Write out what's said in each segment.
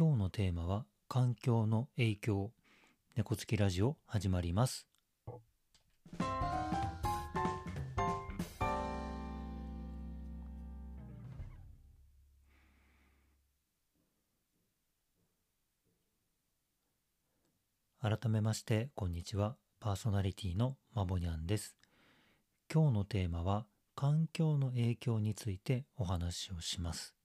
今日のテーマは環境の影響。猫つきラジオ始まります。改めましてこんにちは。パーソナリティのまぼにゃんです。今日のテーマは環境の影響についてお話をします。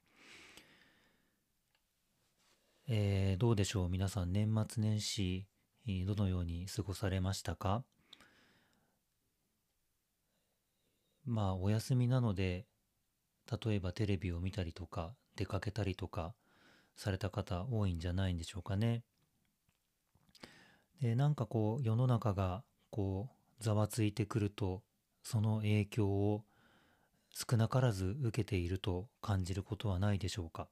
えー、どうでしょう？皆さん年末年始どのように過ごされましたか？まあお休みなので例えばテレビを見たりとか出かけたりとかされた方多いんじゃないんでしょうかね。でなんかこう世の中がこうざわついてくるとその影響を少なからず受けていると感じることはないでしょうか？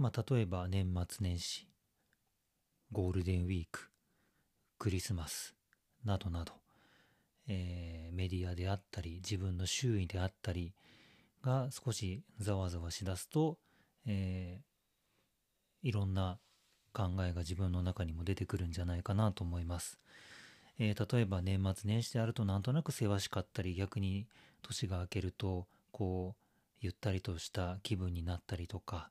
まあ、例えば年末年始、ゴールデンウィーク、クリスマスなどなど、えー、メディアであったり、自分の周囲であったりが少しざわざわしだすと、えー、いろんな考えが自分の中にも出てくるんじゃないかなと思います。えー、例えば年末年始であるとなんとなくせわしかったり逆に年が明けるとこうゆったりとした気分になったりとか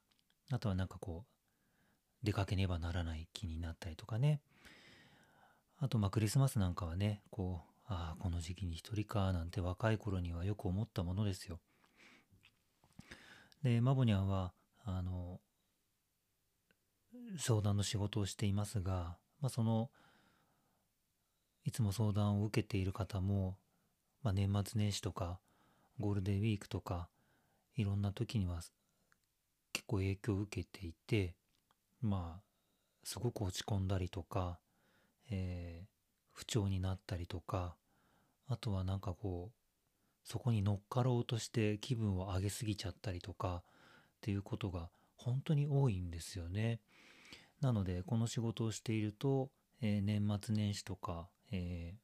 あとはなんかこう、出かけねばならない気になったりとかね。あとまあクリスマスなんかはね、こう、ああ、この時期に一人かなんて若い頃にはよく思ったものですよ。で、マボニャンは、あの、相談の仕事をしていますが、まあその、いつも相談を受けている方も、まあ、年末年始とかゴールデンウィークとかいろんな時には構影響を受けていてまあすごく落ち込んだりとか、えー、不調になったりとかあとはなんかこうそこに乗っかろうとして気分を上げすぎちゃったりとかっていうことが本当に多いんですよね。なのでこの仕事をしていると、えー、年末年始とか、えー、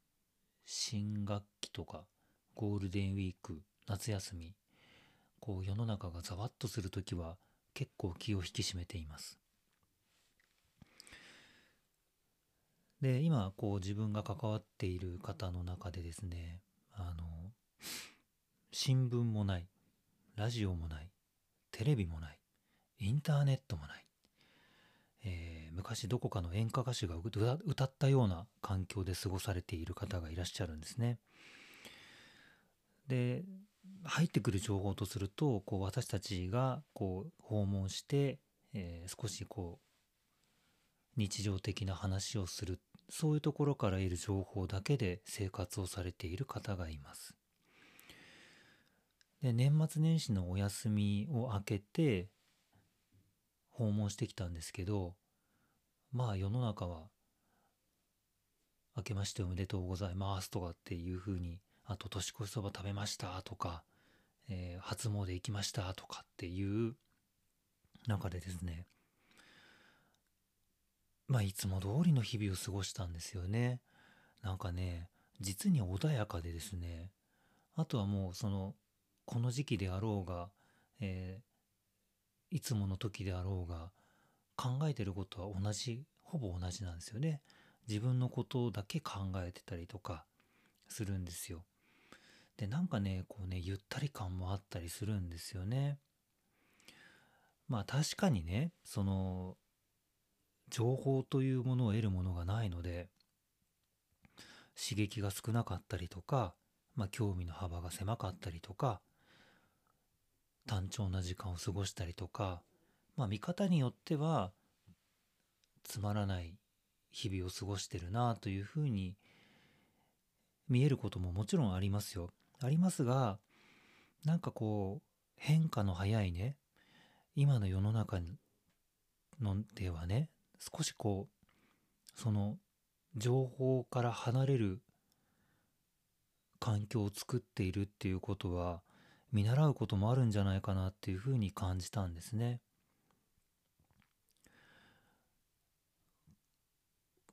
新学期とかゴールデンウィーク夏休みこう世の中がざわっとする時は結構気を引き締めています。で今こう自分が関わっている方の中でですねあの新聞もないラジオもないテレビもないインターネットもない、えー、昔どこかの演歌歌手が歌ったような環境で過ごされている方がいらっしゃるんですね。で入ってくる情報とするとこう私たちがこう訪問して、えー、少しこう日常的な話をするそういうところから得る情報だけで生活をされている方がいます。で年末年始のお休みを明けて訪問してきたんですけどまあ世の中は「明けましておめでとうございます」とかっていうふうにあと年越しそば食べましたとか、えー、初詣行きましたとかっていう中でですね、まあいつも通りの日々を過ごしたんですよね。なんかね、実に穏やかでですね、あとはもうその、この時期であろうが、えー、いつもの時であろうが、考えてることは同じ、ほぼ同じなんですよね。自分のことだけ考えてたりとかするんですよ。で、なんかね、こうね、ゆったり感もあったりするんですよね。まあ確かにね、その、情報というものを得るものがないので、刺激が少なかったりとか、まあ興味の幅が狭かったりとか、単調な時間を過ごしたりとか、まあ見方によっては、つまらない日々を過ごしてるなというふうに見えることももちろんありますよ。ありますが、なんかこう、変化の早いね、今の世の中のではね、少しこう、その情報から離れる環境を作っているっていうことは、見習うこともあるんじゃないかなっていうふうに感じたんですね。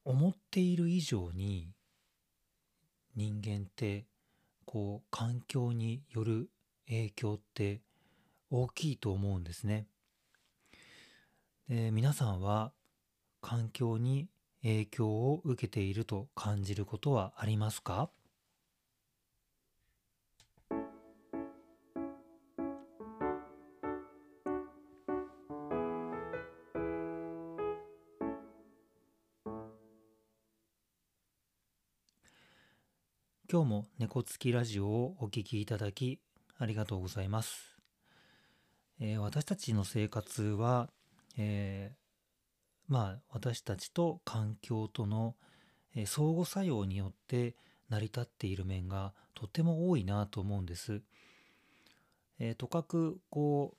思っている以上に人間ってこう環境による影響って大きいと思うんですね。で皆さんは環境に影響を受けていると感じることはありますか？今日も猫つきラジオをお聞きいただきありがとうございます。えー私たちの生活は、えーまあ私たちと環境との、えー相互作用によって成り立っている面がとても多いなと思うんです。えーとかくこう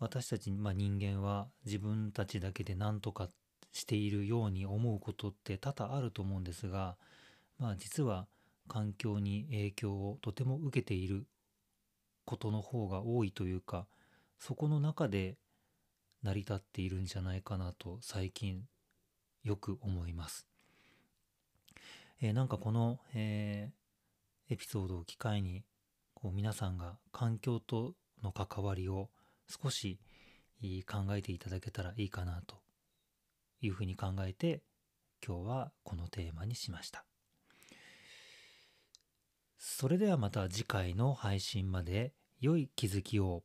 私たち、まあ、人間は自分たちだけで何とかしているように思うことって多々あると思うんですが、まあ、実は環境に影響をとても受けていることの方が多いというかそこの中で成り立っているんじゃないかなと最近よく思います。えーなんかこの、えーエピソードを機会にこう皆さんが環境との関わりを少し考えていただけたらいいかなというふうに考えて今日はこのテーマにしました。それではまた次回の配信まで良い気づきを。